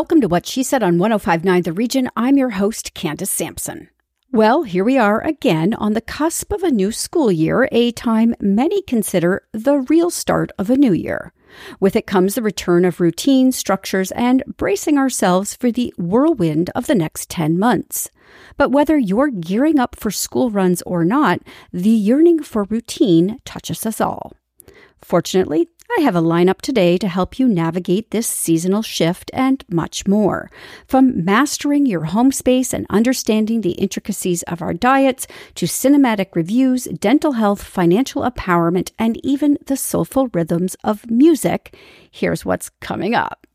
Welcome to What She Said on 1059 The Region. I'm your host, Candace Sampson. Well, here we are again on the cusp of a new school year, a time many consider the real start of a new year. With it comes the return of routine, structures, and bracing ourselves for the whirlwind of the next 10 months. But whether you're gearing up for school runs or not, the yearning for routine touches us all. Fortunately, I have a lineup today to help you navigate this seasonal shift and much more. From mastering your home space and understanding the intricacies of our diets to cinematic reviews, dental health, financial empowerment, and even the soulful rhythms of music, here's what's coming up.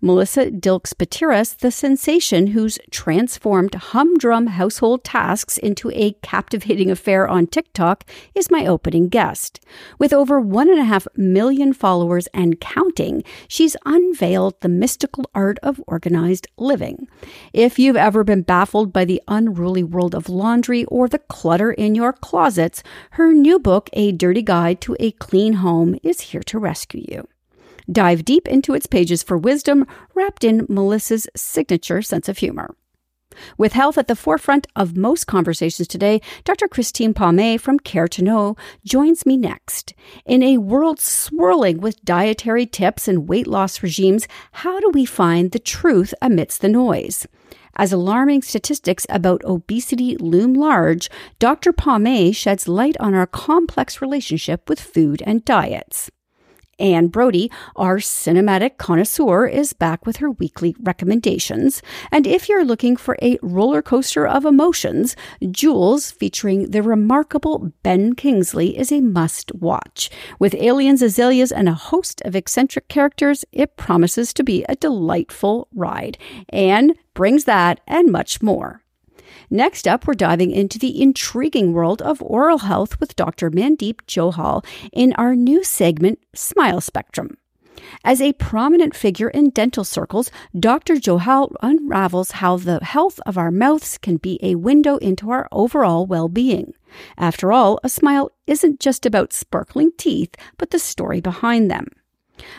Melissa Dilkes Pateras, the sensation who's transformed humdrum household tasks into a captivating affair on TikTok, is my opening guest. With over one and a half million followers and counting, she's unveiled the mystical art of organized living. If you've ever been baffled by the unruly world of laundry or the clutter in your closets, her new book, A Dirty Guide to a Clean Home, is here to rescue you. Dive deep into its pages for wisdom wrapped in Melissa's signature sense of humor. With health at the forefront of most conversations today, Dr. Christine Palmay from Care to Know joins me next. In a world swirling with dietary tips and weight loss regimes, how do we find the truth amidst the noise? As alarming statistics about obesity loom large, Dr. Palmay sheds light on our complex relationship with food and diets. Anne Brodie, our cinematic connoisseur, is back with her weekly recommendations. And if you're looking for a roller coaster of emotions, Jules, featuring the remarkable Ben Kingsley, is a must watch. With aliens, azaleas, and a host of eccentric characters, it promises to be a delightful ride. Anne brings that and much more. Next up, we're diving into the intriguing world of oral health with Dr. Mandeep Johal in our new segment, Smile Spectrum. As a prominent figure in dental circles, Dr. Johal unravels how the health of our mouths can be a window into our overall well being. After all, a smile isn't just about sparkling teeth, but the story behind them.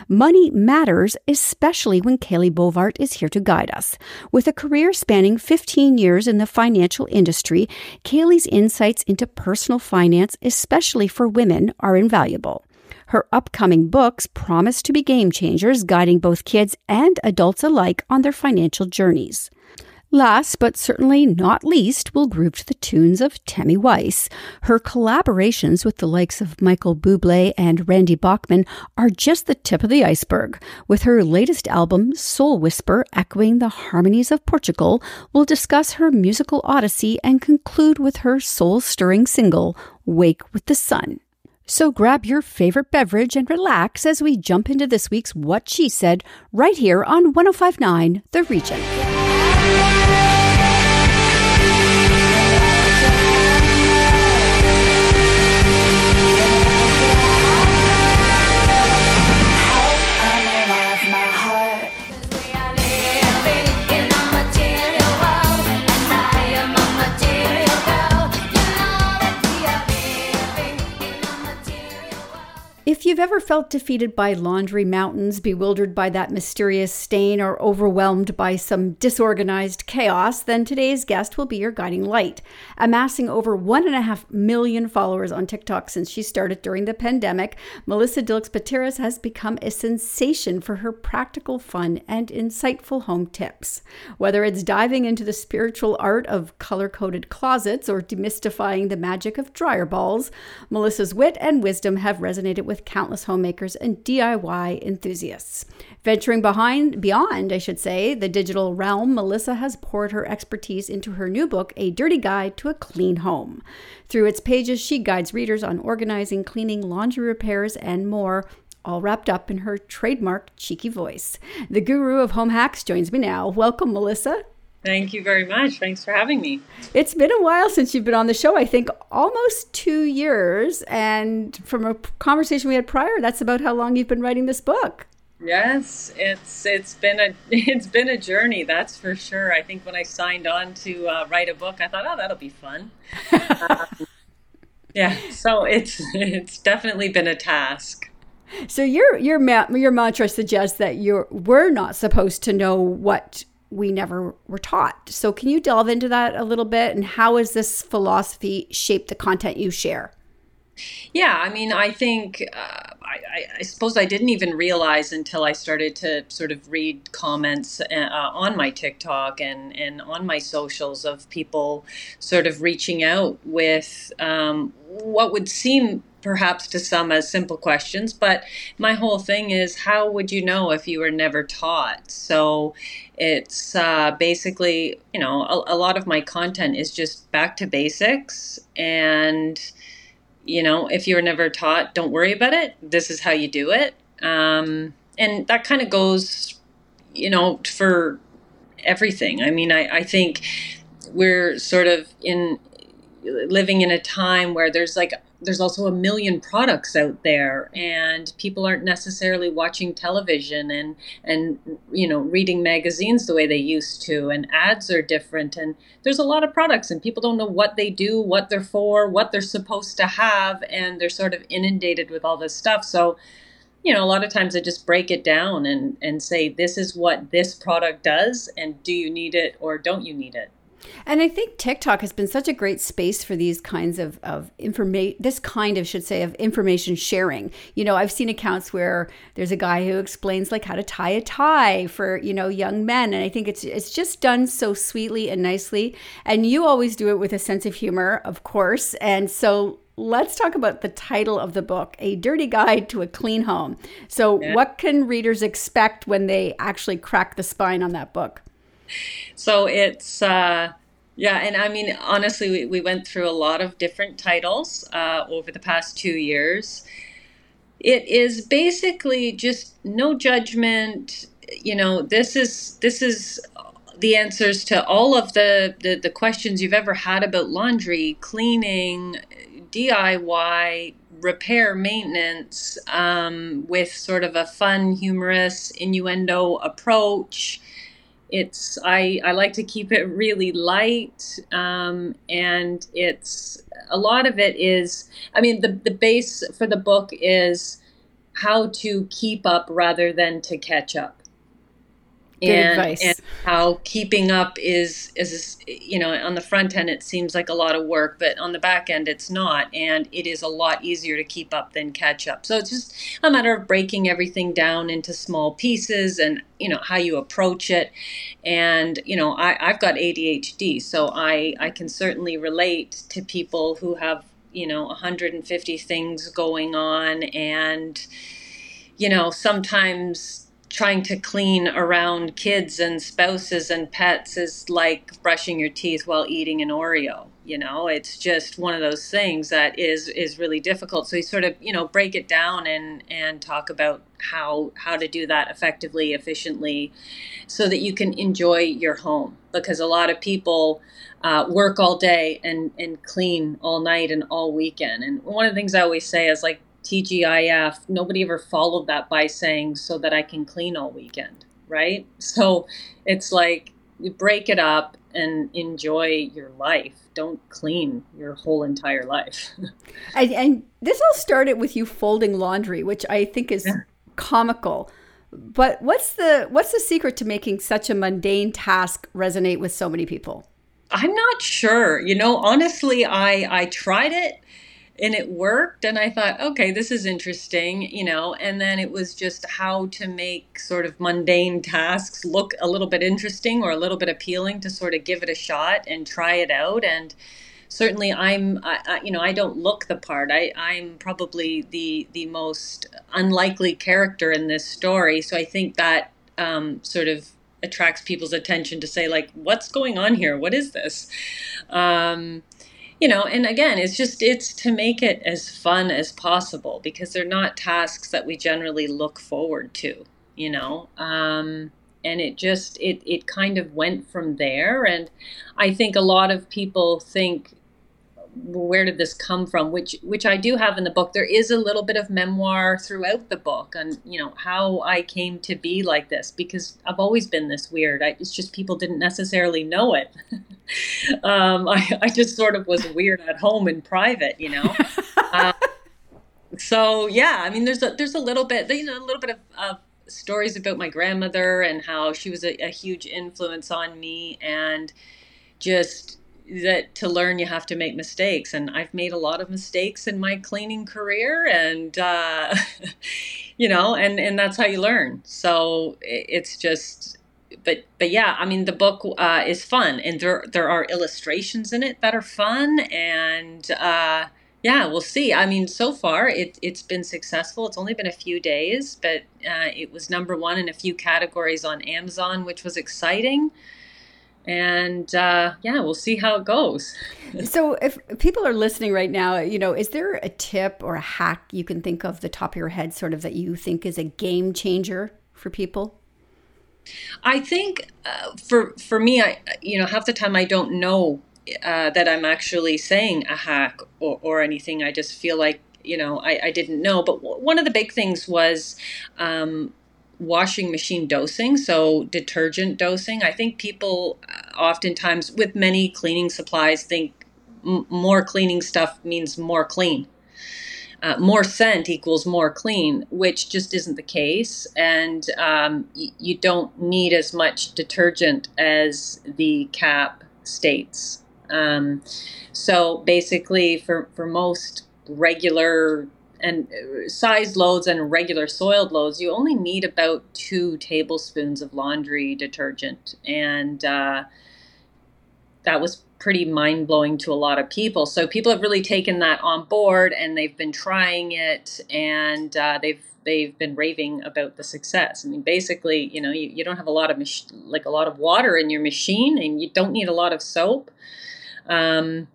Money matters, especially when Kalee Boisvert is here to guide us. With a career spanning 15 years in the financial industry, Kalee's insights into personal finance, especially for women, are invaluable. Her upcoming books promise to be game changers, guiding both kids and adults alike on their financial journeys. Last but certainly not least, we'll groove to the tunes of Tammy Weiss. Her collaborations with the likes of Michael Bublé and Randy Bachman are just the tip of the iceberg. With her latest album, Soul Whisper, echoing the harmonies of Portugal, we'll discuss her musical odyssey and conclude with her soul stirring single, Wake with the Sun. So grab your favorite beverage and relax as we jump into this week's What She Said right here on 1059 The Region. You've ever felt defeated by laundry mountains, bewildered by that mysterious stain, or overwhelmed by some disorganized chaos, then today's guest will be your guiding light. Amassing over one and a half million followers on TikTok since she started during the pandemic, Melissa Dilkes Pateras has become a sensation for her practical, fun, and insightful home tips. Whether it's diving into the spiritual art of color coded closets or demystifying the magic of dryer balls, Melissa's wit and wisdom have resonated with with homemakers and DIY enthusiasts. Venturing behind beyond, I should say, the digital realm, Melissa has poured her expertise into her new book, A Dirty Guide to a Clean Home. Through its pages, she guides readers on organizing, cleaning, laundry repairs, and more all wrapped up in her trademark cheeky voice. The guru of home hacks joins me now. Welcome, Melissa. Thank you very much. Thanks for having me. It's been a while since you've been on the show. I think almost two years. And from a conversation we had prior, that's about how long you've been writing this book. Yes, it's it's been a it's been a journey. That's for sure. I think when I signed on to uh, write a book, I thought, oh, that'll be fun. um, yeah, so it's it's definitely been a task. So your your ma- your mantra suggests that you're we're not supposed to know what we never were taught. So can you delve into that a little bit and how has this philosophy shaped the content you share? Yeah, I mean, I think uh, I, I, suppose I didn't even realize until I started to sort of read comments uh, on my TikTok and, and on my socials of people sort of reaching out with um, what would seem perhaps to some as simple questions, but my whole thing is how would you know if you were never taught? So it's uh, basically, you know, a, a lot of my content is just back to basics and you know, if you were never taught, don't worry about it. This is how you do it. Um, and that kind of goes, you know, for everything. I mean, I, I think we're sort of in living in a time where there's like there's also a million products out there and people aren't necessarily watching television and and you know reading magazines the way they used to and ads are different and there's a lot of products and people don't know what they do what they're for what they're supposed to have and they're sort of inundated with all this stuff. So you know a lot of times i just break it down and and say this is what this product does and do you need it or don't you need it and I think TikTok has been such a great space for these kinds of, of information, this kind of, should say, of information sharing. You know, I've seen accounts where there's a guy who explains like how to tie a tie for, you know, young men. And I think it's, it's just done so sweetly and nicely. And you always do it with a sense of humor, of course. And so let's talk about the title of the book A Dirty Guide to a Clean Home. So, yeah. what can readers expect when they actually crack the spine on that book? So it's uh, yeah, and I mean honestly, we, we went through a lot of different titles uh, over the past two years. It is basically just no judgment. You know, this is this is the answers to all of the, the, the questions you've ever had about laundry, cleaning, DIY, repair, maintenance, um, with sort of a fun, humorous, innuendo approach it's I, I like to keep it really light um, and it's a lot of it is i mean the, the base for the book is how to keep up rather than to catch up Good and, advice. and how keeping up is is you know on the front end it seems like a lot of work but on the back end it's not. And it is a lot easier to keep up than catch up. So it's just a matter of breaking everything down into small pieces and you know how you approach it. And you know I, i've got adhd so i i can certainly relate to people who have you know 150 things going on. And you know sometimes trying to clean around kids and spouses and pets is like brushing your teeth while eating an Oreo. You know, it's just one of those things that is is really difficult. So you sort of you know break it down and and talk about how how to do that effectively, efficiently, so that you can enjoy your home. Because a lot of people uh, work all day and and clean all night and all weekend. And one of the things I always say is like TGIF, nobody ever followed that by saying, so that I can clean all weekend, right? So it's like you break it up and enjoy your life. Don't clean your whole entire life. and, and, this all started with you folding laundry, which I think is yeah. comical. But what's the what's the secret to making such a mundane task resonate with so many people? I'm not sure. You know, honestly, I I tried it and it worked and i thought okay this is interesting you know and then it was just how to make sort of mundane tasks look a little bit interesting or a little bit appealing to sort of give it a shot and try it out and certainly i'm I, I, you know i don't look the part. I i'm probably the the most unlikely character in this story so i think that um, sort of attracts people's attention to say like what's going on here? What is this? Um, you know and again it's just it's to make it as fun as possible because they're not tasks that we generally look forward to you know? Um, and it just it it kind of went from there. And i think a lot of people think where did this come from which which i do have in the book. There is a little bit of memoir throughout the book on you know how i came to be like this because i've always been this weird. I, it's just people didn't necessarily know it. Um, I, I just sort of was weird at home in private you know? Uh, so yeah, I mean, there's a there's a little bit, you know, a little bit of, of stories about my grandmother and how she was a, a huge influence on me, and just that to learn you have to make mistakes and i've made a lot of mistakes in my cleaning career and uh, you know and and that's how you learn so it's just but but yeah i mean the book uh, is fun and there there are illustrations in it that are fun and uh, yeah, we'll see. I mean, so far it, it's been successful. It's only been a few days, but uh, it was number one in a few categories on Amazon, which was exciting. And uh, yeah, we'll see how it goes. so, if people are listening right now, you know, is there a tip or a hack you can think of the top of your head, sort of that you think is a game changer for people? I think uh, for for me, I you know half the time I don't know uh, that I'm actually saying a hack or, or anything. I just feel like, you know, I, I didn't know. But w- one of the big things was um, washing machine dosing, so detergent dosing. I think people uh, oftentimes, with many cleaning supplies, think m- more cleaning stuff means more clean. Uh, more scent equals more clean, which just isn't the case. And um, y- you don't need as much detergent as the cap states. Um, so basically, for, for most regular and uh, sized loads and regular soiled loads, you only need about two tablespoons of laundry detergent. And uh, that was pretty mind blowing to a lot of people. So people have really taken that on board and they've been trying it and uh, they've they've been raving about the success. I mean, basically, you know, you, you don't have a lot of mach- like a lot of water in your machine and you don't need a lot of soap um,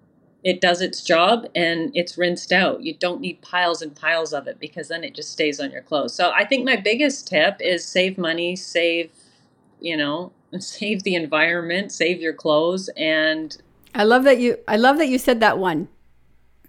it does its job and it's rinsed out. You don't need piles and piles of it because then it just stays on your clothes. So I think my biggest tip is save money, save, you know, save the environment, save your clothes and I love that you I love that you said that one.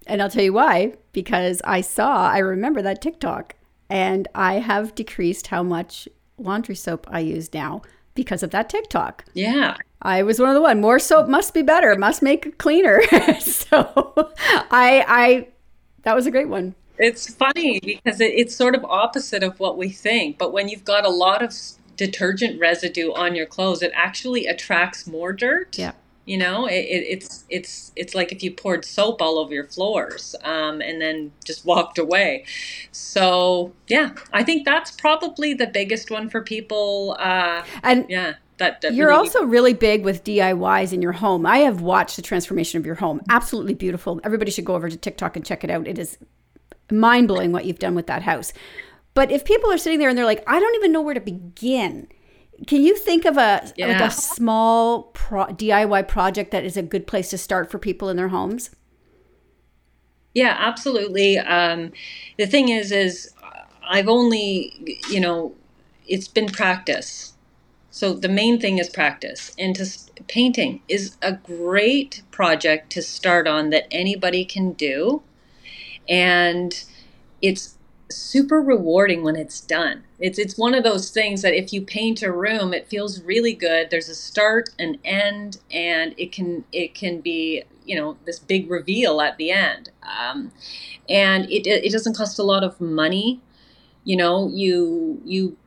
And I'll tell you why because I saw I remember that TikTok and I have decreased how much laundry soap I use now because of that TikTok. Yeah. I was one of the one. More soap must be better. Must make it cleaner. so I I that was a great one. It's funny because it, it's sort of opposite of what we think. But when you've got a lot of detergent residue on your clothes, it actually attracts more dirt. Yeah. You know, it, it, it's it's it's like if you poured soap all over your floors um, and then just walked away. So yeah, I think that's probably the biggest one for people. Uh, and yeah, that, that you're really, also really big with DIYs in your home. I have watched the transformation of your home. Absolutely beautiful. Everybody should go over to TikTok and check it out. It is mind blowing what you've done with that house. But if people are sitting there and they're like, I don't even know where to begin can you think of a yeah. like a small pro- DIY project that is a good place to start for people in their homes? Yeah, absolutely. Um, the thing is, is I've only you know it's been practice. So the main thing is practice, and to painting is a great project to start on that anybody can do, and it's super rewarding when it's done. It's it's one of those things that if you paint a room, it feels really good. There's a start, an end, and it can it can be you know this big reveal at the end. Um, and it it doesn't cost a lot of money. You know, you you.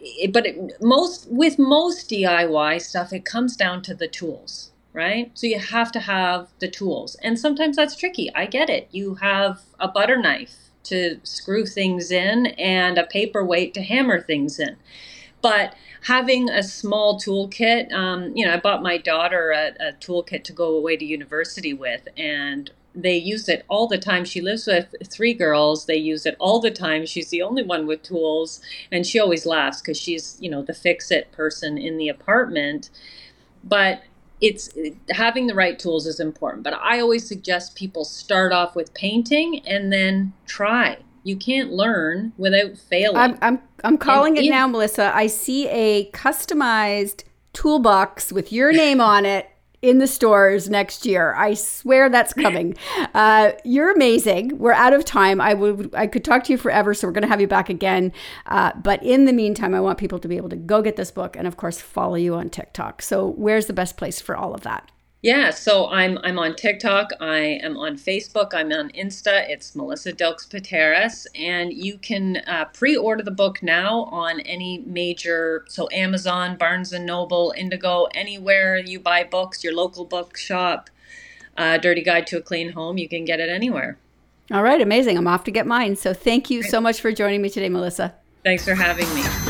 It, but it, most with most DIY stuff, it comes down to the tools right? So you have to have the tools. And sometimes that's tricky. I get it. You have a butter knife to screw things in and a paperweight to hammer things in. But having a small toolkit, um, you know, I bought my daughter a, a toolkit to go away to university with, and they use it all the time. She lives with three girls. They use it all the time. She's the only one with tools, and she always laughs because she's, you know, the fix it person in the apartment. But it's having the right tools is important but i always suggest people start off with painting and then try. You can't learn without failing. I'm i'm, I'm calling and it if, now melissa. I see a customized toolbox with your name on it in the stores next year. I swear that's coming. Uh, you're amazing. We're out of time. I would I could talk to you forever, so we're going to have you back again. Uh, but in the meantime, I want people to be able to go get this book and, of course, follow you on TikTok. So, where's the best place for all of that? Yeah, so I'm I'm on TikTok, I am on Facebook, I'm on Insta. It's Melissa Dilkes Pateras, and you can uh, pre-order the book now on any major so Amazon, Barnes and Noble, Indigo, anywhere you buy books, your local bookshop. Uh, Dirty Guide to a Clean Home, you can get it anywhere. All right, amazing. I'm off to get mine. So thank you so much for joining me today, Melissa. Thanks for having me.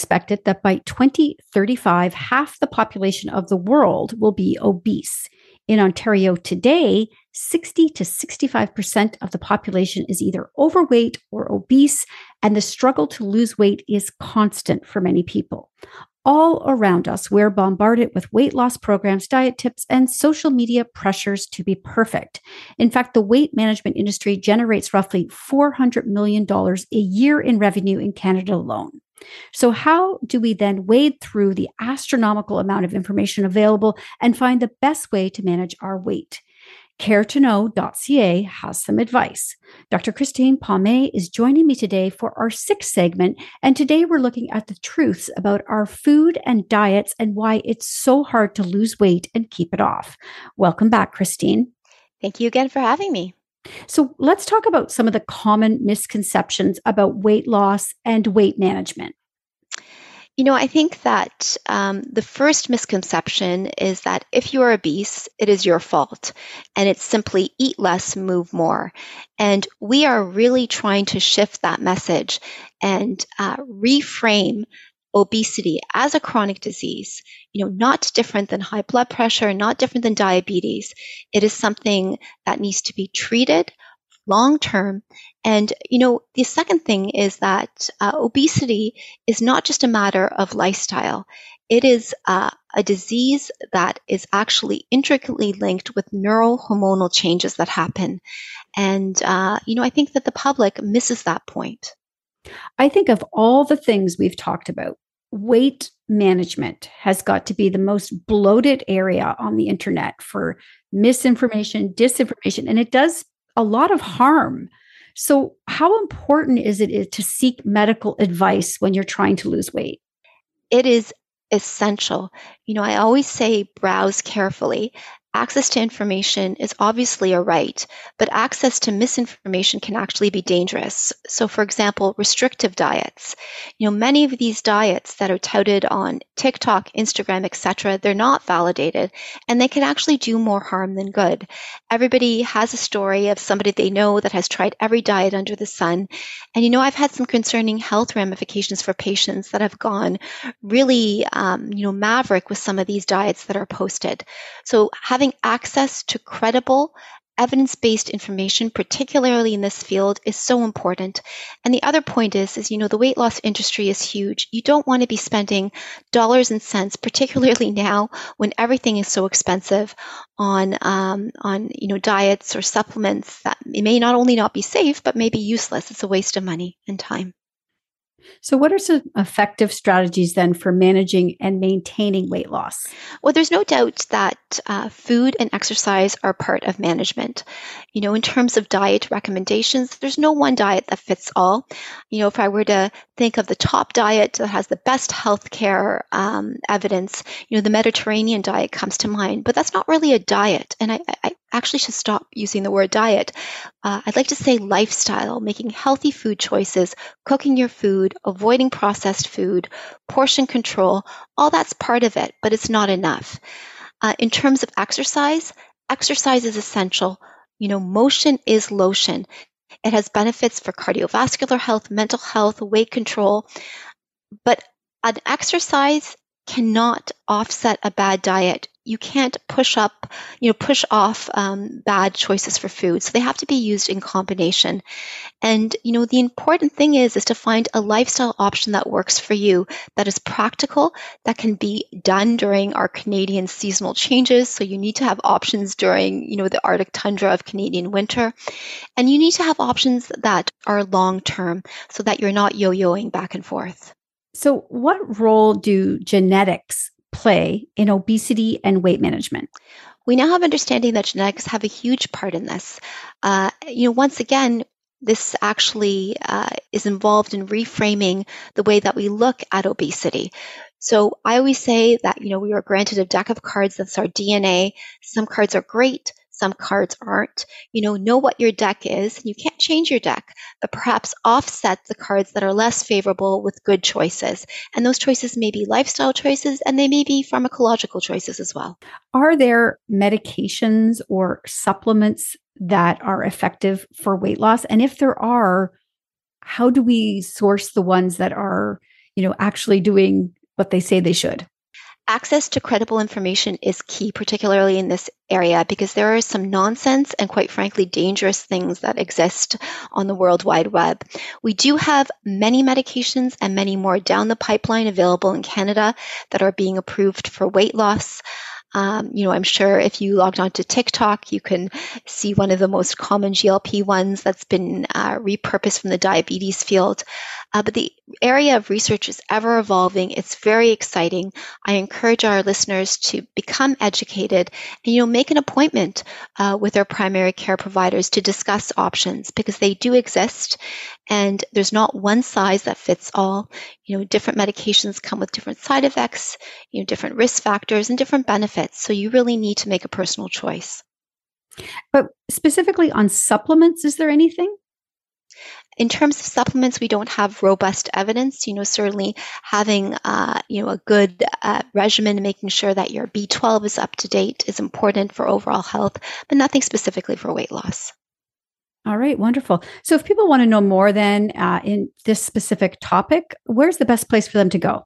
Expected that by 2035, half the population of the world will be obese. In Ontario today, 60 to 65% of the population is either overweight or obese, and the struggle to lose weight is constant for many people. All around us, we're bombarded with weight loss programs, diet tips, and social media pressures to be perfect. In fact, the weight management industry generates roughly $400 million a year in revenue in Canada alone. So, how do we then wade through the astronomical amount of information available and find the best way to manage our weight? caretoknow.ca has some advice. Dr. Christine Palmay is joining me today for our sixth segment, and today we're looking at the truths about our food and diets and why it's so hard to lose weight and keep it off. Welcome back, Christine. Thank you again for having me. So let's talk about some of the common misconceptions about weight loss and weight management. You know, I think that um, the first misconception is that if you are obese, it is your fault. And it's simply eat less, move more. And we are really trying to shift that message and uh, reframe obesity as a chronic disease, you know, not different than high blood pressure, not different than diabetes. It is something that needs to be treated long term. And, you know, the second thing is that uh, obesity is not just a matter of lifestyle. It is uh, a disease that is actually intricately linked with neurohormonal changes that happen. And, uh, you know, I think that the public misses that point. I think of all the things we've talked about, weight management has got to be the most bloated area on the internet for misinformation, disinformation, and it does a lot of harm. So, how important is it to seek medical advice when you're trying to lose weight? It is essential. You know, I always say browse carefully Access to information is obviously a right, but access to misinformation can actually be dangerous. So, for example, restrictive diets. You know, many of these diets that are touted on TikTok, Instagram, etc., they're not validated and they can actually do more harm than good. Everybody has a story of somebody they know that has tried every diet under the sun. And, you know, I've had some concerning health ramifications for patients that have gone really, um, you know, maverick with some of these diets that are posted. So, having having access to credible, evidence based information, particularly in this field, is so important. And the other point is, is, you know, the weight loss industry is huge. You don't want to be spending dollars and cents, particularly now when everything is so expensive on, um, on, you know, diets or supplements that may not only not be safe, but may be useless. It's a waste of money and time. So, what are some effective strategies then for managing and maintaining weight loss? Well, there's no doubt that uh, food and exercise are part of management. You know, in terms of diet recommendations, there's no one diet that fits all. You know, if I were to think of the top diet that has the best healthcare um, evidence, you know, the Mediterranean diet comes to mind, but that's not really a diet. And I, I actually should stop using the word diet. Uh, I'd like to say lifestyle, making healthy food choices, cooking your food, avoiding processed food, portion control, all that's part of it, but it's not enough. Uh, in terms of exercise, exercise is essential. You know, motion is lotion. It has benefits for cardiovascular health, mental health, weight control, but an exercise cannot offset a bad diet. You can't push up, you know, push off um, bad choices for food. So they have to be used in combination. And you know, the important thing is is to find a lifestyle option that works for you, that is practical, that can be done during our Canadian seasonal changes. So you need to have options during, you know, the Arctic tundra of Canadian winter, and you need to have options that are long term, so that you're not yo-yoing back and forth. So, what role do genetics play in obesity and weight management? We now have understanding that genetics have a huge part in this. Uh, you know, once again, this actually uh, is involved in reframing the way that we look at obesity. So I always say that, you know, we are granted a deck of cards that's our DNA. Some cards are great, some cards aren't. You know, know what your deck is. You can't change your deck, but perhaps offset the cards that are less favorable with good choices. And those choices may be lifestyle choices and they may be pharmacological choices as well. Are there medications or supplements that are effective for weight loss? And if there are, how do we source the ones that are, you know, actually doing what they say they should? Access to credible information is key, particularly in this area, because there are some nonsense and quite frankly dangerous things that exist on the World Wide Web. We do have many medications and many more down the pipeline available in Canada that are being approved for weight loss. Um, you know, I'm sure if you logged onto TikTok, you can see one of the most common GLP ones that's been uh, repurposed from the diabetes field. Uh, but the area of research is ever evolving. It's very exciting. I encourage our listeners to become educated and, you know, make an appointment uh, with their primary care providers to discuss options because they do exist and there's not one size that fits all. You know, different medications come with different side effects, you know, different risk factors and different benefits. So you really need to make a personal choice. But specifically on supplements, is there anything? In terms of supplements, we don't have robust evidence. You know, certainly having uh, you know a good uh, regimen, making sure that your B12 is up to date, is important for overall health, but nothing specifically for weight loss. All right, wonderful. So, if people want to know more then uh, in this specific topic, where's the best place for them to go?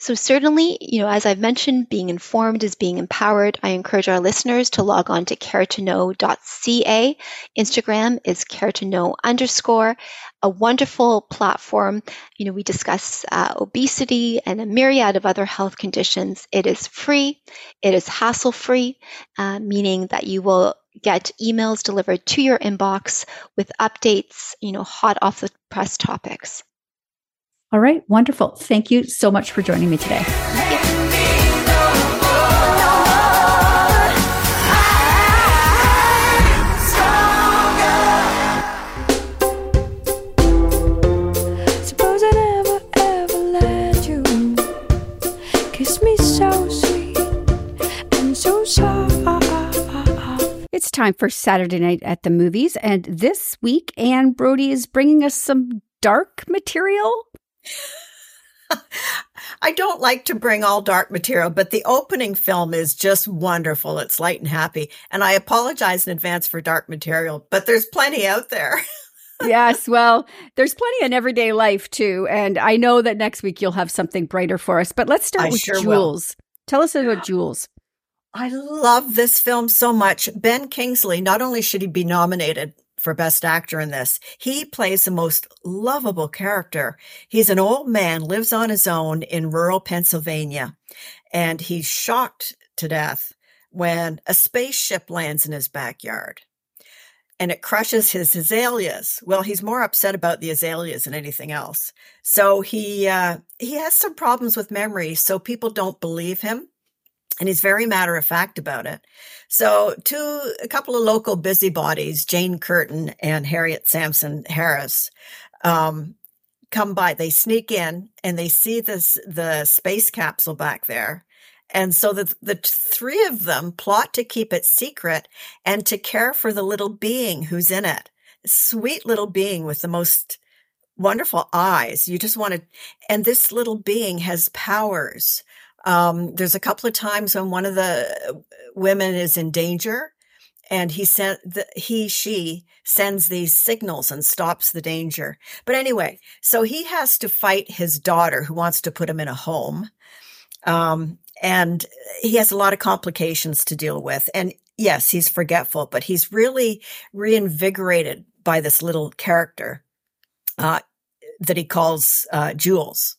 So certainly, you know, as I've mentioned, being informed is being empowered. I encourage our listeners to log on to caretoknow.ca. Instagram is caretoknow underscore, a wonderful platform. You know, we discuss uh, obesity and a myriad of other health conditions. It is free. It is hassle free, uh, meaning that you will get emails delivered to your inbox with updates, you know, hot off the press topics. All right, wonderful. Thank you so much for joining me today. Suppose I never ever let you kiss me so sweet and so so. It's time for Saturday night at the movies, and this week Anne Brodie is bringing us some dark material I don't like to bring all dark material, but the opening film is just wonderful. It's light and happy. And I apologize in advance for dark material, but there's plenty out there. yes, well, there's plenty in everyday life too. And I know that next week you'll have something brighter for us. But let's start I with sure Jules. Will. Tell us about Jules. I love this film so much. Ben Kingsley, not only should he be nominated for Best Actor in this. He plays the most lovable character. He's an old man, lives on his own in rural Pennsylvania, and he's shocked to death when a spaceship lands in his backyard and it crushes his azaleas. Well, he's more upset about the azaleas than anything else. So he uh, he has some problems with memory, so people don't believe him and he's very matter of fact about it. So, to a couple of local busybodies, Jane Curtin and Harriet Sansom Harris, um, come by. They sneak in and they see this the space capsule back there. And so the, the three of them plot to keep it secret and to care for the little being who's in it. Sweet little being with the most wonderful eyes. You just want to, and this little being has powers. Um, there's a couple of times when one of the women is in danger and he sent the, he she sends these signals and stops the danger but anyway so he has to fight his daughter who wants to put him in a home um, and he has a lot of complications to deal with. And yes, he's forgetful, but he's really reinvigorated by this little character uh, that he calls uh, Jules.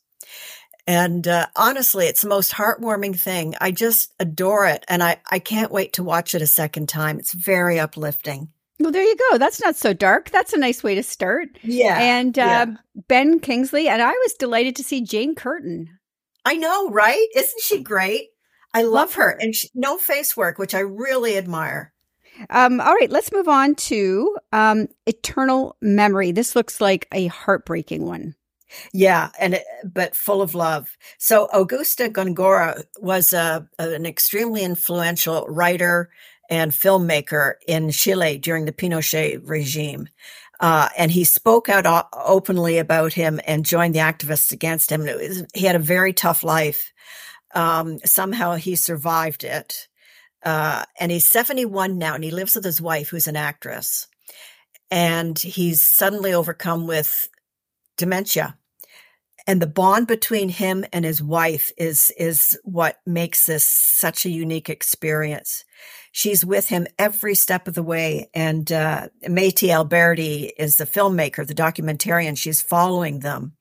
And uh, honestly, it's the most heartwarming thing. I just adore it. And I, I can't wait to watch it a second time. It's very uplifting. Well, there you go. That's not so dark. That's a nice way to start. Yeah. And uh, yeah. Ben Kingsley, and I was delighted to see Jane Curtin. I know, right? Isn't she great? I love, Love her. her. And she, no face work, which I really admire. Um, all right, let's move on to um, Eternal Memory. This looks like a heartbreaking one. Yeah, and it, but full of love. So Augusto Góngora was a, an extremely influential writer and filmmaker in Chile during the Pinochet regime. Uh, and he spoke out o- openly about him and joined the activists against him. Was, he had a very tough life. Um, somehow he survived it. Uh, and he's 71 now and he lives with his wife, who's an actress. And he's suddenly overcome with dementia. And the bond between him and his wife is, is what makes this such a unique experience. She's with him every step of the way. And, uh, Maite Alberdi is the filmmaker, the documentarian. She's following them.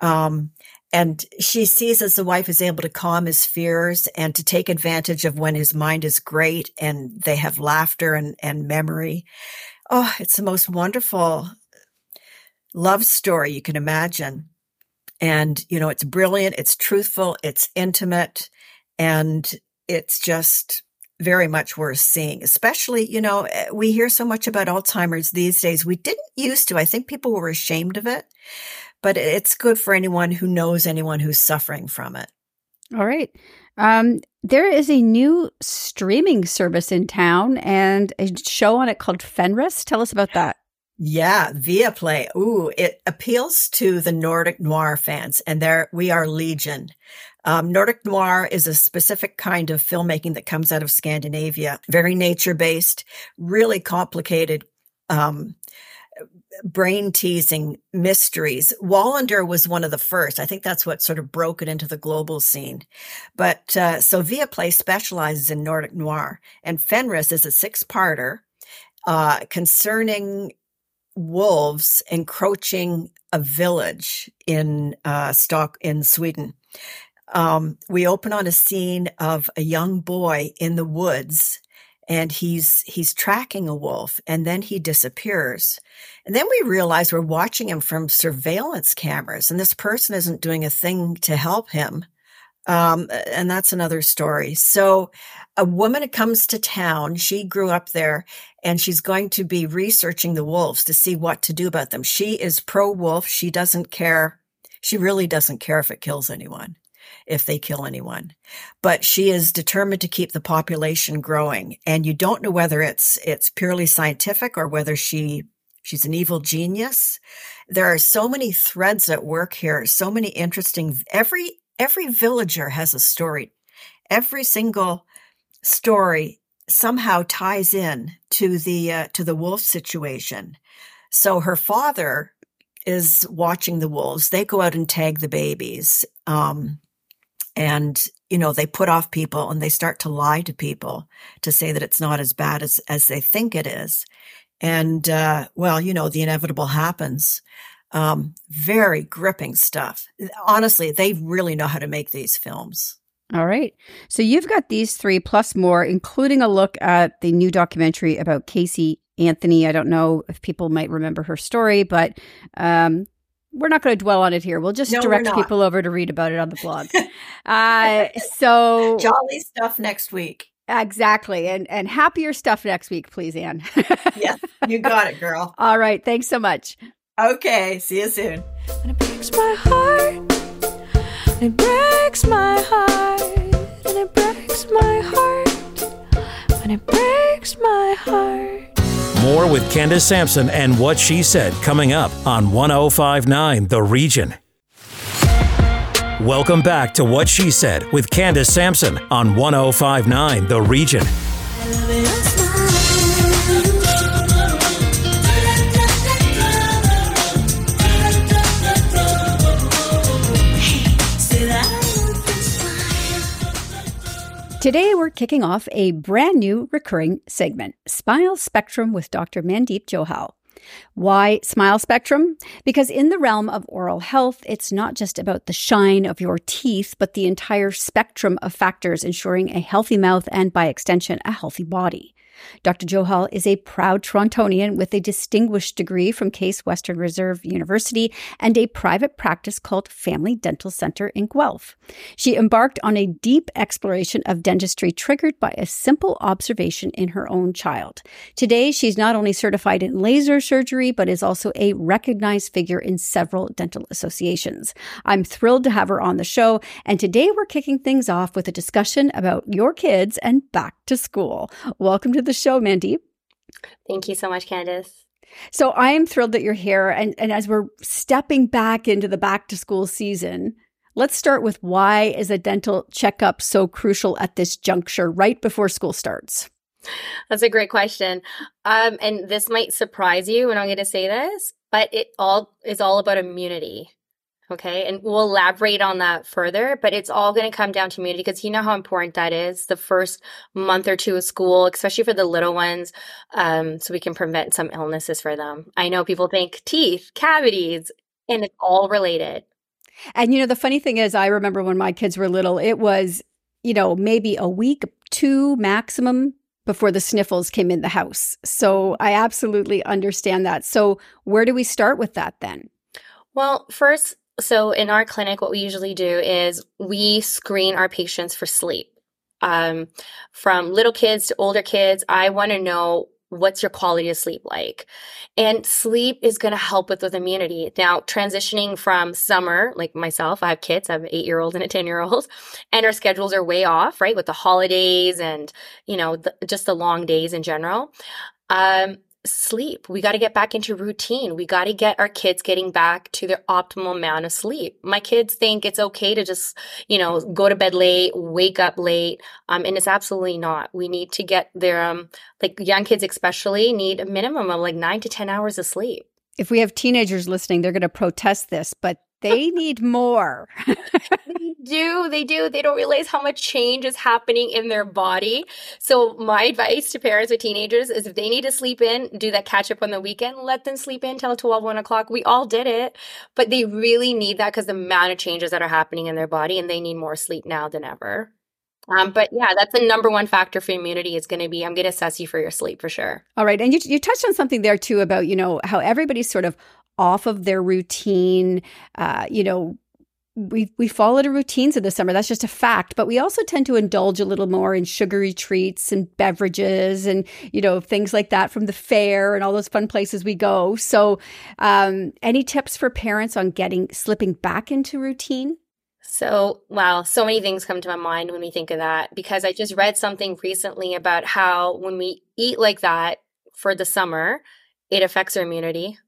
Um, and she sees as the wife is able to calm his fears and to take advantage of when his mind is great and they have laughter and, and memory. Oh, it's the most wonderful love story you can imagine. And, you know, it's brilliant. It's truthful. It's intimate and it's just very much worth seeing, especially, you know, eh, we hear so much about Alzheimer's these days. We didn't used to. I think people were ashamed of it, but it's good for anyone who knows anyone who's suffering from it. All right. Um, there is a new streaming service in town and a show on it called Fenris. Tell us about that. Yeah, Viaplay. Ooh, it appeals to the Nordic noir fans, and there we are legion. Um, Nordic noir is a specific kind of filmmaking that comes out of Scandinavia, very nature based, really complicated, um, brain teasing mysteries. Wallander was one of the first. I think that's what sort of broke it into the global scene. But uh, so Viaplay specializes in Nordic noir, and Fenris is a six parter uh, concerning wolves encroaching a village in uh, Stock in Sweden. Um, we open on a scene of a young boy in the woods and he's he's tracking a wolf and then he disappears and then we realize we're watching him from surveillance cameras and this person isn't doing a thing to help him um, and that's another story so a woman comes to town she grew up there and she's going to be researching the wolves to see what to do about them she is pro wolf she doesn't care she really doesn't care if it kills anyone if they kill anyone. But she is determined to keep the population growing. And you don't know whether it's it's purely scientific or whether she she's an evil genius. There are so many threads at work here, so many interesting every every villager has a story. Every single story somehow ties in to the uh, to the wolf situation. So her father is watching the wolves. They go out and tag the babies. Um, and you know they put off people and they start to lie to people to say that it's not as bad as as they think it is and uh, well you know the inevitable happens um, very gripping stuff honestly they really know how to make these films All right. So you've got these three plus more, including a look at the new documentary about Casey Anthony. I don't know if people might remember her story, but um, we're not going to dwell on it here. We'll just No, direct people over to read about it on the blog. uh, so jolly stuff next week exactly, and and happier stuff next week, please, Anne. yes you got it girl All right. Thanks so much. Okay see you soon And it breaks my heart. And it breaks my heart. And it breaks my heart. And it breaks my heart. More with Candace Sampson and what she said coming up on 1059 The Region. Welcome back to What She Said with Candace Sampson on 1059 The Region. Today, we're kicking off a brand new recurring segment, Smile Spectrum with Dr. Mandeep Johal. Why Smile Spectrum? Because in the realm of oral health, it's not just about the shine of your teeth, but the entire spectrum of factors ensuring a healthy mouth and, by extension, a healthy body. Dr. Johal is a proud Torontonian with a distinguished degree from Case Western Reserve University and a private practice called Family Dental Center in Guelph. She embarked on a deep exploration of dentistry triggered by a simple observation in her own child. Today, she's not only certified in laser surgery, but is also a recognized figure in several dental associations. I'm thrilled to have her on the show, and today we're kicking things off with a discussion about your kids and back to school. Welcome to the show, Mandy. Thank you so much, Candace. So I am thrilled that you're here. And, and as we're stepping back into the back to school season, let's start with why is a dental checkup so crucial at this juncture right before school starts? That's a great question. Um, and this might surprise you when I'm going to say this, but it all is all about immunity. Okay. And we'll elaborate on that further, but it's all going to come down to immunity because you know how important that is the first month or two of school, especially for the little ones, um, so we can prevent some illnesses for them. I know people think teeth, cavities, and it's all related. And you know, the funny thing is, I remember when my kids were little, it was, you know, maybe a week, two maximum before the sniffles came in the house. So I absolutely understand that. So, where do we start with that then? Well, first, so in our clinic, what we usually do is we screen our patients for sleep. Um, from little kids to older kids, I want to know what's your quality of sleep like? And sleep is going to help with with immunity. Now transitioning from summer like myself i have kids i have an eight year old and a 10 year old and our schedules are way off right with the holidays and you know the, just the long days in general. Um, sleep. We got to get back into routine. We got to get our kids getting back to their optimal amount of sleep. My kids think it's okay to just, you know, go to bed late, wake up late. Um, and it's absolutely not. We need to get their, um, like young kids especially need a minimum of like nine to 10 hours of sleep. If we have teenagers listening, they're going to protest this, but they need more. do. They do. They don't realize how much change is happening in their body. So my advice to parents with teenagers is if they need to sleep in, do that catch up on the weekend, let them sleep in till 12, 1 o'clock. We all did it, but they really need that because the amount of changes that are happening in their body and they need more sleep now than ever. Um, but yeah, that's the number one factor for immunity is going to be I'm going to assess you for your sleep for sure. All right. And you, you touched on something there too about, you know, how everybody's sort of off of their routine. Uh, you know, we we followed a routines in the summer. That's just a fact. But we also tend to indulge a little more in sugary treats and beverages and you know things like that from the fair and all those fun places we go. So, um, any tips for parents on getting slipping back into routine? So, wow, so many things come to my mind when we think of that because I just read something recently about how when we eat like that for the summer, it affects our immunity.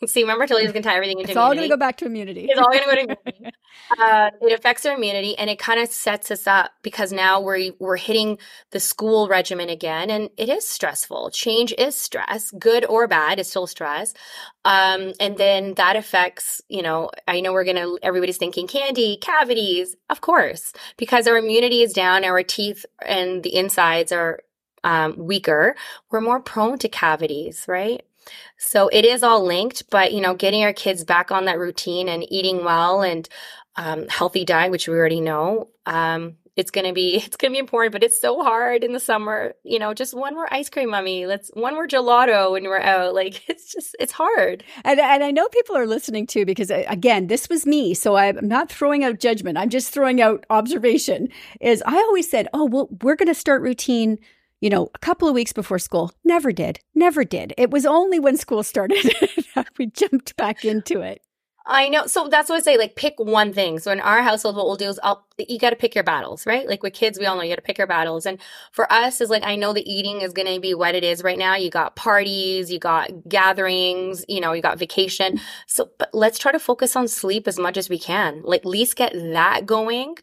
See, remember, Tilly's going to tie everything into It's all going to go back to immunity. It's all going to go to immunity. uh, it affects our immunity, and it kind of sets us up because now we're we're hitting the school regimen again, and it is stressful. Change is stress, good or bad, it's still stress. Um, and then that affects, you know, I know we're going to. Everybody's thinking candy, cavities, of course, because our immunity is down, our teeth and the insides are um, weaker. We're more prone to cavities, right? So it is all linked, but you know, getting our kids back on that routine and eating well and um, healthy diet, which we already know, um, it's gonna be it's gonna be important. But it's so hard in the summer. You know, just one more ice cream, mummy. Let's one more gelato when we're out. Like it's just it's hard. And and I know people are listening too because uh, again, this was me, so I'm not throwing out judgment. I'm just throwing out observation. Is I always said, oh well, we're gonna start routine you know, a couple of weeks before school. Never did. Never did. It was only when school started that we jumped back into it. I know. So that's what I say. Like, pick one thing. So in our household, what we'll do is I'll, you got to pick your battles, right? Like with kids, we all know you got to pick your battles. And for us, is like, I know the eating is going to be what it is right now. You got parties, you got gatherings, you know, you got vacation. So, but let's try to focus on sleep as much as we can. Like, at least get that going,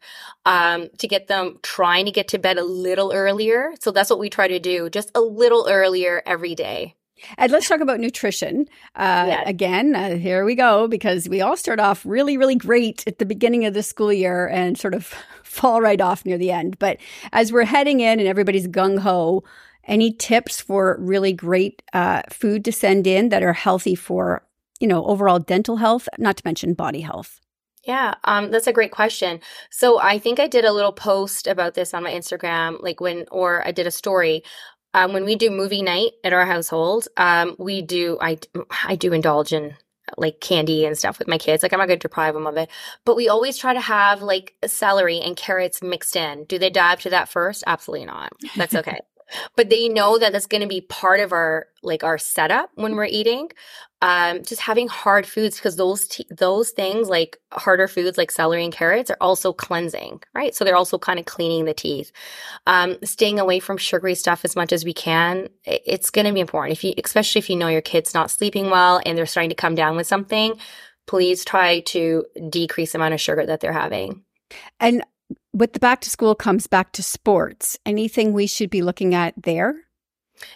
um, to get them trying to get to bed a little earlier. So that's what we try to do, just a little earlier every day. And let's talk about nutrition. Uh, yes. Again, uh, here we go, because we all start off really, really great at the beginning of the school year and sort of fall right off near the end. But as we're heading in and everybody's gung ho, any tips for really great uh, food to send in that are healthy for, you know, overall dental health, not to mention body health? Yeah, um, that's a great question. So I think I did a little post about this on my Instagram, like when, or I did a story. Um, when we do movie night at our household, um, we do, I, I do indulge in like candy and stuff with my kids. Like I'm not going to deprive them of it, but we always try to have like celery and carrots mixed in. Do they dive to that first? Absolutely not. That's okay but they know that that's going to be part of our like our setup when we're eating. Um just having hard foods because those t- those things like harder foods like celery and carrots are also cleansing right? So they're also kind of cleaning the teeth. Um staying away from sugary stuff as much as we can it's going to be important. If you especially if you know your kid's not sleeping well and they're starting to come down with something please try to decrease the amount of sugar that they're having. And with the back to school comes back to sports. Anything we should be looking at there?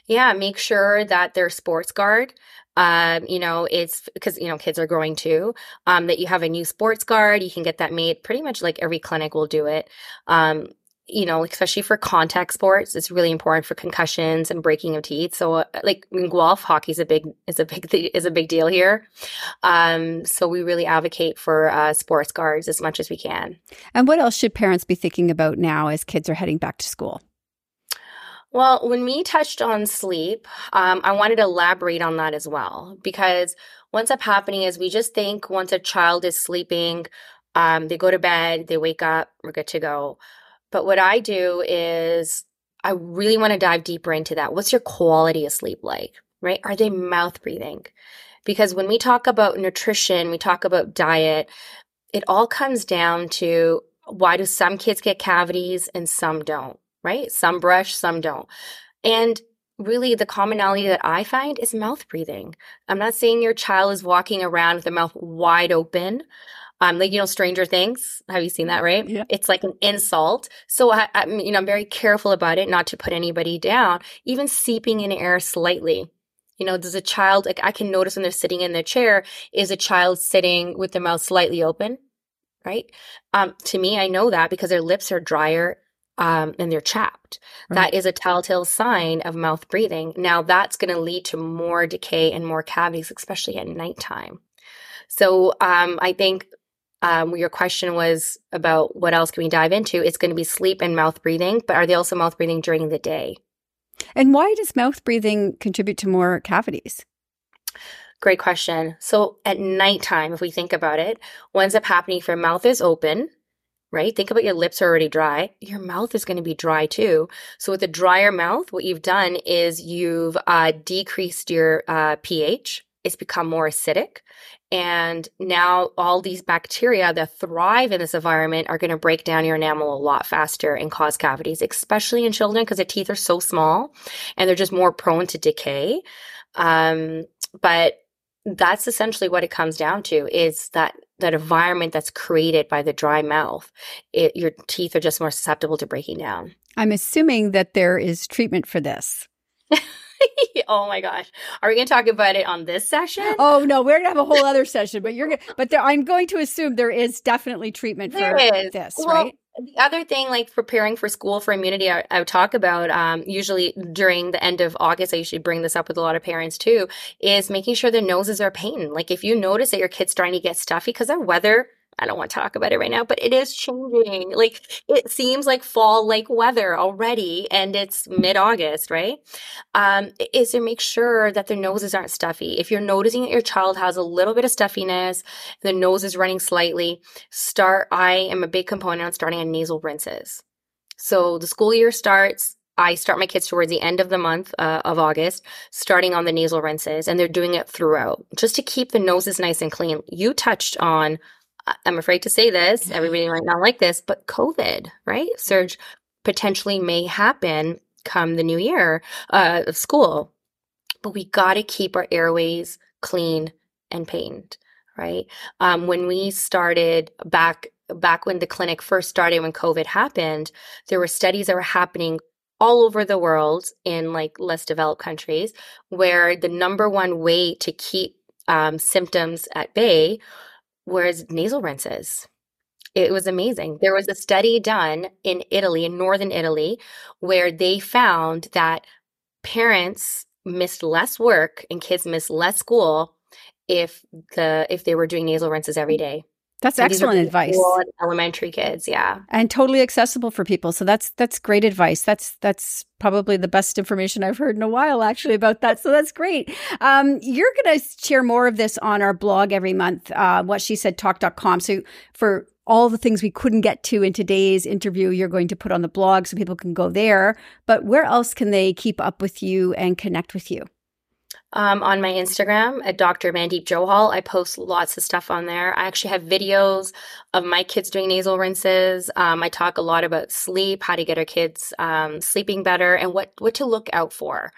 Yeah, make sure that their sports guard. Um, you know, it's because you know kids are growing too. Um, that you have a new sports guard. You can get that made. Pretty much like every clinic will do it. Um, you know, especially for contact sports, it's really important for concussions and breaking of teeth. So, uh, like in golf, hockey is a big is a big th- is a big deal here. Um, so we really advocate for uh, sports guards as much as we can. And what else should parents be thinking about now as kids are heading back to school? Well, when we touched on sleep, um, I wanted to elaborate on that as well because what's up happening is we just think once a child is sleeping, um, they go to bed, they wake up, we're good to go. But what I do is I really want to dive deeper into that. What's your quality of sleep like? Right? Are they mouth breathing? Because when we talk about nutrition, we talk about diet, it all comes down to why do some kids get cavities and some don't, right? Some brush, some don't. And really the commonality that I find is mouth breathing. I'm not saying your child is walking around with their mouth wide open, um, like you know, Stranger Things. Have you seen that? Right? Yeah. It's like an insult. So I, I, you know, I'm very careful about it, not to put anybody down. Even seeping in air slightly. You know, does a child like I can notice when they're sitting in their chair? Is a child sitting with their mouth slightly open? Right. Um, to me, I know that because their lips are drier um, and they're chapped. Right. That is a telltale sign of mouth breathing. Now, that's going to lead to more decay and more cavities, especially at nighttime. So um, I think um, your question was about what else can we dive into? It's going to be sleep and mouth breathing, but are they also mouth breathing during the day? And why does mouth breathing contribute to more cavities? Great question. So at nighttime, if we think about it, what ends up happening if your mouth is open, right? Think about your lips are already dry. Your mouth is going to be dry too. So with a drier mouth, what you've done is you've uh, decreased your uh, pH. It's become more acidic. And now all these bacteria that thrive in this environment are going to break down your enamel a lot faster and cause cavities, especially in children because their teeth are so small and they're just more prone to decay. Um, but that's essentially what it comes down to is that that environment that's created by the dry mouth. It, your teeth are just more susceptible to breaking down. I'm assuming that there is treatment for this. oh my gosh. Are we going to talk about it on this session? Oh no, we're going to have a whole other session, but you're going but there, I'm going to assume there is definitely treatment there for is. this, well, right? The other thing, like preparing for school for immunity, I, I would talk about um, usually during the end of August. I usually bring this up with a lot of parents too. Is making sure their noses are pain. Like if you notice that your kid's starting to get stuffy because of weather, I don't want to talk about it right now, but it is changing. Like it seems like fall like weather already, and it's mid August, right? Um, is to make sure that their noses aren't stuffy. If you're noticing that your child has a little bit of stuffiness, the nose is running slightly, start. I am a big component on starting on nasal rinses. So the school year starts. I start my kids towards the end of the month uh, of August, starting on the nasal rinses, and they're doing it throughout just to keep the noses nice and clean. You touched on I'm afraid to say this, everybody might not like this, but COVID, right? Surge potentially may happen come the new year uh, of school. But we got to keep our airways clean and pained, right? Um, when we started back back when the clinic first started when COVID happened, there were studies that were happening all over the world in like less developed countries where the number one way to keep um, symptoms at bay whereas nasal rinses. It was amazing. There was a study done in Italy, in northern Italy, where they found that parents missed less work and kids missed less school if the if they were doing nasal rinses every day. That's excellent advice. Elementary kids, yeah. and totally accessible for people. So that's that's great advice. That's that's probably the best information I've heard in a while, actually, about that. So that's great. Um, you're going to share more of this on our blog every month, uh, what she said talk.com. So for all the things we couldn't get to in today's interview, you're going to put on the blog so people can go there. But where else can they keep up with you and connect with you? Um, on my Instagram at Dr. Mandeep Johal, I post lots of stuff on there. I actually have videos of my kids doing nasal rinses. Um, I talk a lot about sleep, how to get our kids um, sleeping better, and what what to look out for.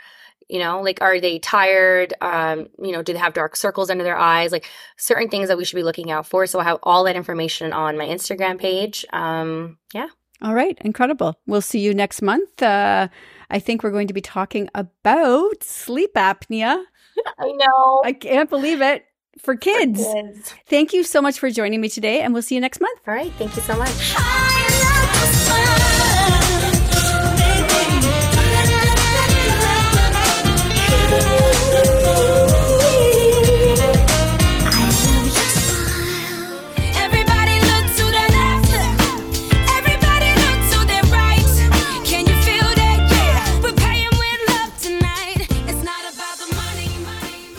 You know, like are they tired? Um, you know, do they have dark circles under their eyes? Like certain things that we should be looking out for. So I have all that information on my Instagram page. Um, yeah. All right, incredible. We'll see you next month. Uh, I think we're going to be talking about sleep apnea. I know. I can't believe it for kids. Kids. Thank you so much for joining me today, and we'll see you next month. All right. Thank you so much.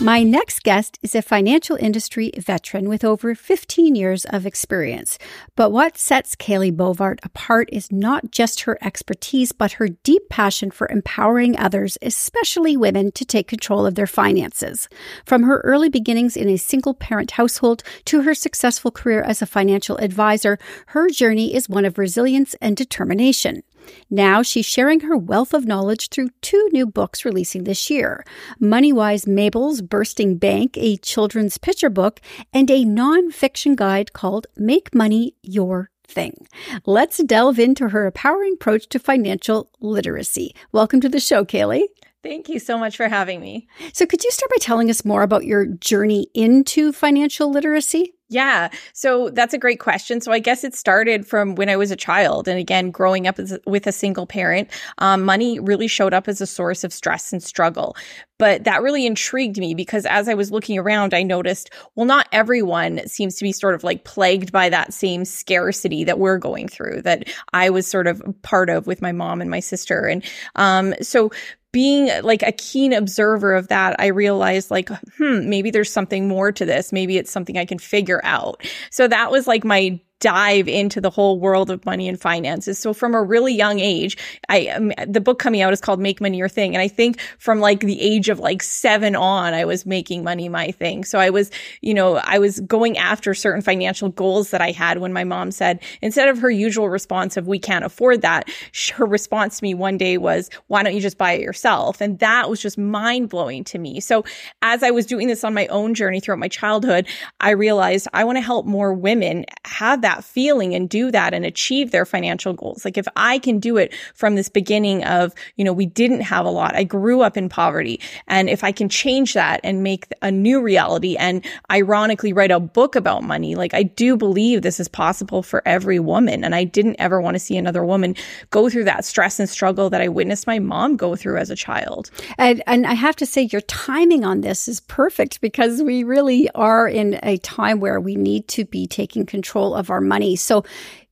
My next guest is a financial industry veteran with over 15 years of experience. But what sets Kalee Boisvert apart is not just her expertise, but her deep passion for empowering others, especially women, to take control of their finances. From her early beginnings in a single parent household to her successful career as a financial advisor, her journey is one of resilience and determination. Now she's sharing her wealth of knowledge through two new books releasing this year Moneywise Mabel's Bursting Bank, a children's picture book, and a non-fiction guide called Make Money Your Thing. Let's delve into her empowering approach to financial literacy. Welcome to the show, Kalee. Thank you so much for having me. So, could you start by telling us more about your journey into financial literacy? Yeah, so that's a great question. So I guess it started from when I was a child, and again, growing up as, with a single parent, um, money really showed up as a source of stress and struggle. But that really intrigued me because as I was looking around, I noticed, well, not everyone seems to be sort of like plagued by that same scarcity that we're going through, that I was sort of part of with my mom and my sister, and um, so being like a keen observer of that, I realized like, hmm, maybe there's something more to this. Maybe it's something I can figure out. So that was like my dive into the whole world of money and finances. So from a really young age, I um, the book coming out is called Make Money Your Thing, and I think from like the age of like 7 on I was making money my thing. So I was, you know, I was going after certain financial goals that I had when my mom said instead of her usual response of we can't afford that, her response to me one day was why don't you just buy it yourself? And that was just mind-blowing to me. So as I was doing this on my own journey throughout my childhood, I realized I want to help more women have that feeling and do that and achieve their financial goals. Like if I can do it from this beginning of, you know, we didn't have a lot. I grew up in poverty. And if I can change that and make a new reality and ironically write a book about money, like I do believe this is possible for every woman. And I didn't ever want to see another woman go through that stress and struggle that I witnessed my mom go through as a child. And, and I have to say, your timing on this is perfect because we really are in a time where we need to be taking control of our money. So,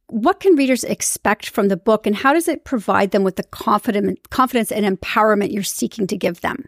what can readers expect from the book, and how does it provide them with the confidence, confidence and empowerment you're seeking to give them?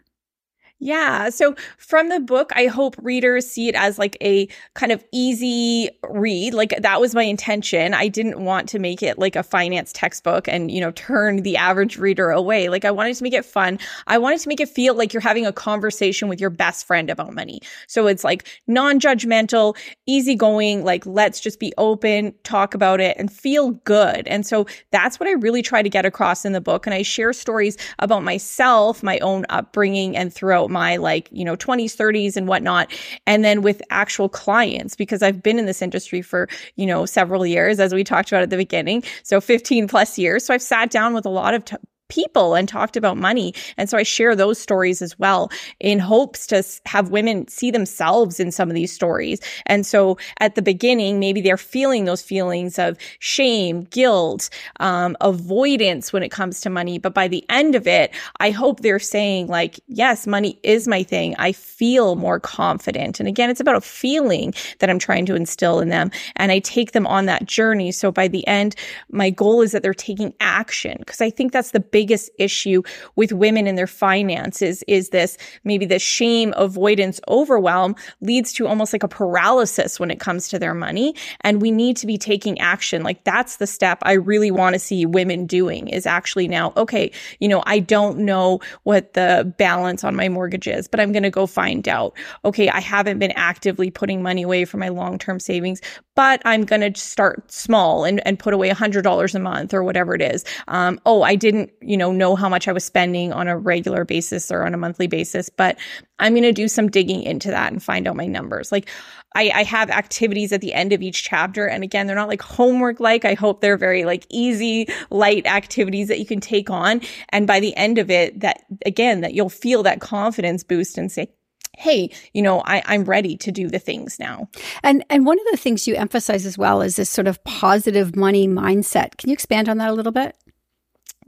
Yeah. So from the book, I hope readers see it as like a kind of easy read. Like that was my intention. I didn't want to make it like a finance textbook and, you know, turn the average reader away. Like I wanted to make it fun. I wanted to make it feel like you're having a conversation with your best friend about money. So it's like non-judgmental, easygoing, like let's just be open, talk about it and feel good. And so that's what I really try to get across in the book. And I share stories about myself, my own upbringing and throughout my like, you know, 20s, 30s and whatnot. And then with actual clients, because I've been in this industry for, you know, several years, as we talked about at the beginning. So 15 plus years. So I've sat down with a lot of t- people and talked about money. And so I share those stories as well in hopes to have women see themselves in some of these stories. And so at the beginning, maybe they're feeling those feelings of shame, guilt, um, avoidance when it comes to money. But by the end of it, I hope they're saying like, yes, money is my thing. I feel more confident. And again, it's about a feeling that I'm trying to instill in them. And I take them on that journey. So by the end, my goal is that they're taking action because I think that's the biggest issue with women in their finances is this maybe the shame, avoidance, overwhelm leads to almost like a paralysis when it comes to their money. And we need to be taking action. Like that's the step I really want to see women doing is actually now, okay, you know, I don't know what the balance on my mortgage is, but I'm going to go find out. Okay, I haven't been actively putting money away for my long term savings, but I'm going to start small and, and put away $100 a month or whatever it is. Um, oh, I didn't, you know, know how much I was spending on a regular basis or on a monthly basis, but I'm going to do some digging into that and find out my numbers. Like I, I have activities at the end of each chapter. And again, they're not like homework like. I hope they're very like easy, light activities that you can take on. And by the end of it, that again, that you'll feel that confidence boost and say, hey, you know, I, I'm ready to do the things now. And and one of the things you emphasize as well is this sort of positive money mindset. Can you expand on that a little bit?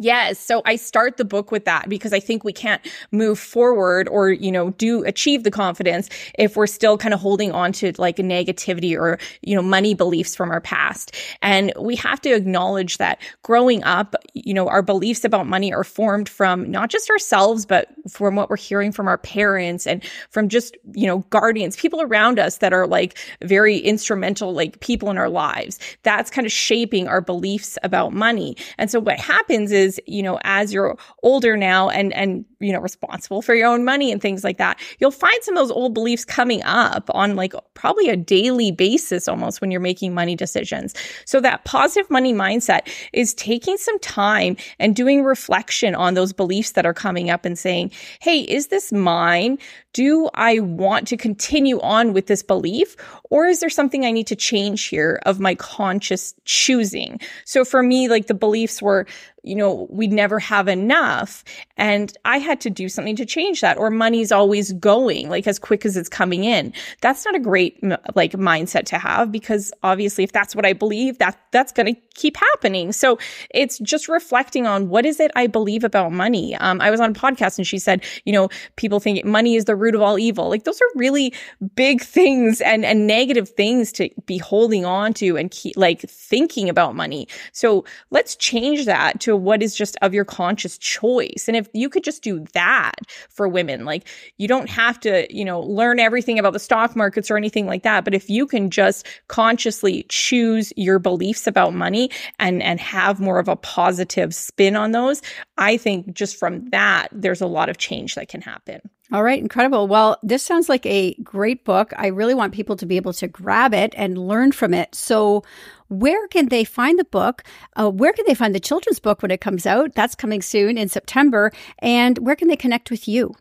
Yes. So I start the book with that because I think we can't move forward or, you know, do achieve the confidence if we're still kind of holding on to like a negativity or, you know, money beliefs from our past. And we have to acknowledge that growing up, you know, our beliefs about money are formed from not just ourselves, but from what we're hearing from our parents and from just, you know, guardians, people around us that are like very instrumental, like people in our lives. That's kind of shaping our beliefs about money. And so what happens is, is, you know, as you're older now and, and, you know, responsible for your own money and things like that, you'll find some of those old beliefs coming up on like probably a daily basis almost when you're making money decisions. So that positive money mindset is taking some time and doing reflection on those beliefs that are coming up and saying, Hey, is this mine? Do I want to continue on with this belief? Or is there something I need to change here of my conscious choosing? So for me, like the beliefs were, you know, we'd never have enough. And I had to do something to change that. Or money's always going, like as quick as it's coming in. That's not a great like mindset to have because obviously if that's what I believe, that that's going to keep happening. So it's just reflecting on what is it I believe about money. Um, I was on a podcast and she said, you know, people think money is the root of all evil. Like those are really big things and, and negative things to be holding on to and keep like thinking about money. So let's change that to what is just of your conscious choice. And if you could just do that for women, like you don't have to, you know, learn everything about the stock markets or anything like that. But if you can just consciously choose your beliefs about money and, and have more of a positive spin on those, I think just from that, there's a lot of change that can happen. All right, incredible. Well, this sounds like a great book. I really want people to be able to grab it and learn from it. So, where can they find the book? Uh, where can they find the children's book when it comes out? That's coming soon in September. And where can they connect with you?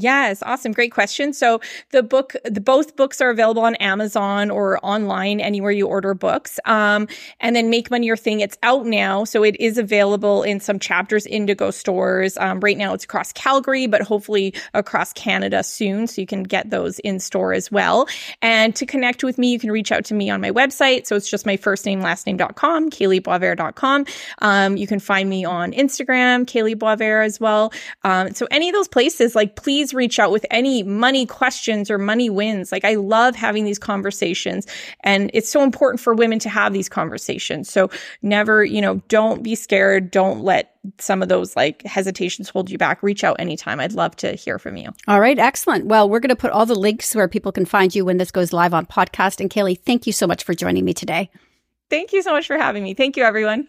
Yes, awesome. Great question. So the book, the, both books are available on Amazon or online anywhere you order books. Um, and then Make Money Your Thing. It's out now. So it is available in some chapters Indigo stores. Um, right now it's across Calgary, but hopefully across Canada soon. So you can get those in store as well. And to connect with me, you can reach out to me on my website. So it's just my first name, last name.com, KaleeBoisvert.com. Um, you can find me on Instagram, Kalee Boisvert as well. Um, so any of those places, like please please reach out with any money questions or money wins. Like I love having these conversations and it's so important for women to have these conversations. So never, you know, don't be scared. Don't let some of those like hesitations hold you back. Reach out anytime. I'd love to hear from you. All right. Excellent. Well, we're going to put all the links where people can find you when this goes live on podcast. And Kalee, thank you so much for joining me today. Thank you so much for having me. Thank you, everyone.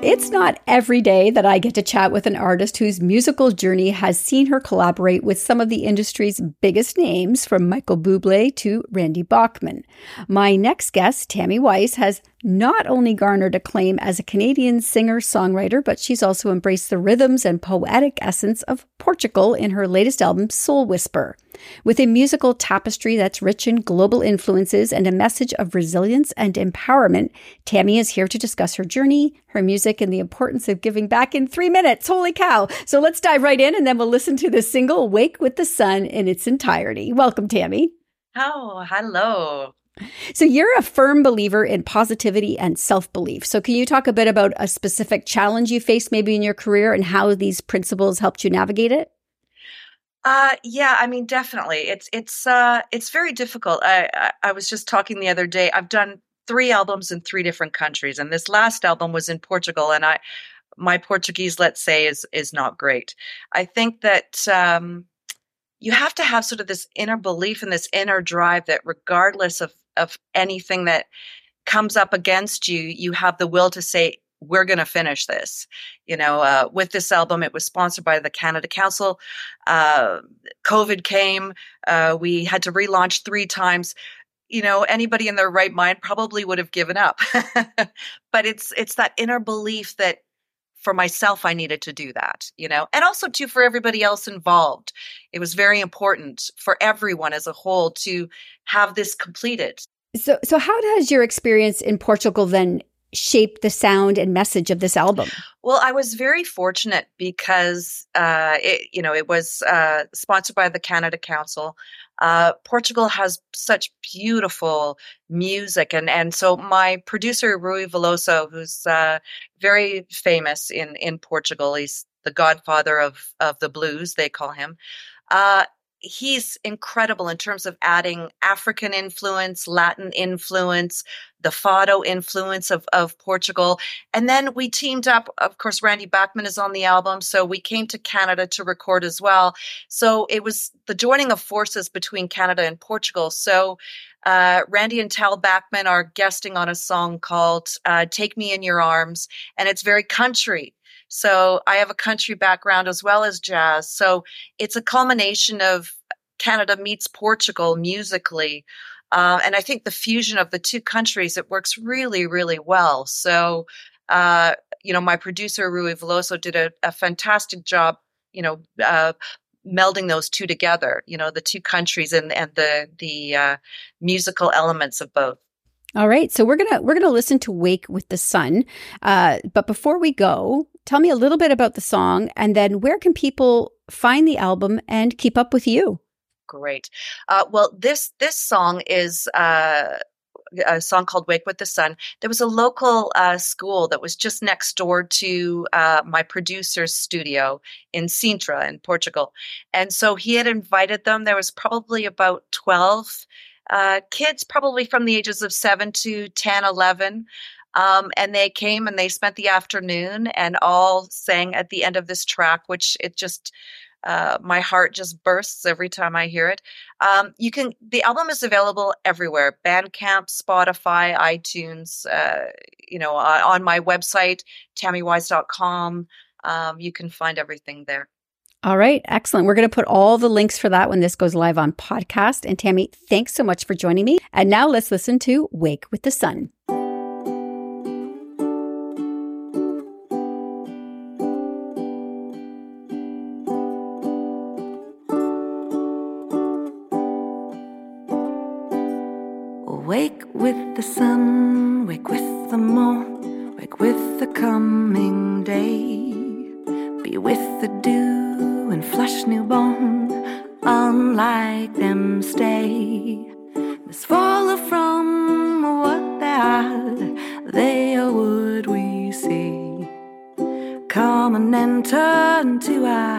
It's not every day that I get to chat with an artist whose musical journey has seen her collaborate with some of the industry's biggest names, from Michael Bublé to Randy Bachman. My next guest, Tammy Weiss, has not only garnered acclaim as a Canadian singer songwriter, but she's also embraced the rhythms and poetic essence of Portugal in her latest album, Soul Whisper. With a musical tapestry that's rich in global influences and a message of resilience and empowerment, Tammy is here to discuss her journey, her music, and the importance of giving back in three minutes. Holy cow. So let's dive right in and then we'll listen to the single Wake with the Sun in its entirety. Welcome, Tammy. Oh, hello. So you're a firm believer in positivity and self-belief. So can you talk a bit about a specific challenge you faced maybe in your career and how these principles helped you navigate it? Uh, yeah, I mean, definitely. It's it's uh, it's very difficult. I, I I was just talking the other day. I've done three albums in three different countries, and this last album was in Portugal. And I, my Portuguese, let's say, is is not great. I think that um, you have to have sort of this inner belief and this inner drive that, regardless of of anything that comes up against you, you have the will to say, we're going to finish this. You know, uh, with this album, it was sponsored by the Canada Council. Uh, COVID came. Uh, we had to relaunch three times. You know, anybody in their right mind probably would have given up. but it's it's that inner belief that for myself I needed to do that. You know, and also too for everybody else involved. It was very important for everyone as a whole to have this completed. So so how has your experience in Portugal then shaped the sound and message of this album? Well, I was very fortunate because, uh, it, you know, it was uh, sponsored by the Canada Council. Uh, Portugal has such beautiful music, and and so my producer Rui Veloso, who's uh, very famous in in Portugal, he's the godfather of of the blues, they call him. He's incredible in terms of adding African influence, Latin influence, the fado influence of, of Portugal. And then we teamed up. Of course, Randy Bachman is on the album. So we came to Canada to record as well. So it was the joining of forces between Canada and Portugal. So uh, Randy and Tal Bachman are guesting on a song called uh, Take Me in Your Arms. And it's very country. So I have a country background as well as jazz. So it's a culmination of Canada meets Portugal musically. Uh, and I think the fusion of the two countries, it works really, really well. So, uh, you know, my producer, Rui Veloso, did a, a fantastic job, you know, uh, melding those two together, you know, the two countries and, and the, the uh, musical elements of both. All right, so we're gonna we're gonna listen to "Wake with the Sun," uh, but before we go, tell me a little bit about the song, and then where can people find the album and keep up with you? Great. Uh, well, this this song is uh, a song called "Wake with the Sun." There was a local uh, school that was just next door to uh, my producer's studio in Sintra in Portugal, and so he had invited them. There was probably about twelve uh, kids, probably from the ages of seven to 10, 11. Um, and they came and they spent the afternoon and all sang at the end of this track, which it just uh, my heart just bursts every time I hear it. Um, you can the album is available everywhere: Bandcamp, Spotify, iTunes. Uh, you know, on, on my website, tammyweiss.com. Um, you can find everything there. All right, excellent. We're going to put all the links for that when this goes live on podcast. And Tammy, thanks so much for joining me. And now let's listen to Wake with the Sun. Wake with the sun, wake with the morn, wake with the coming day. Be with the dew and flush newborn, unlike them stay. Must follow from what they are, they are what we see. Come and enter into our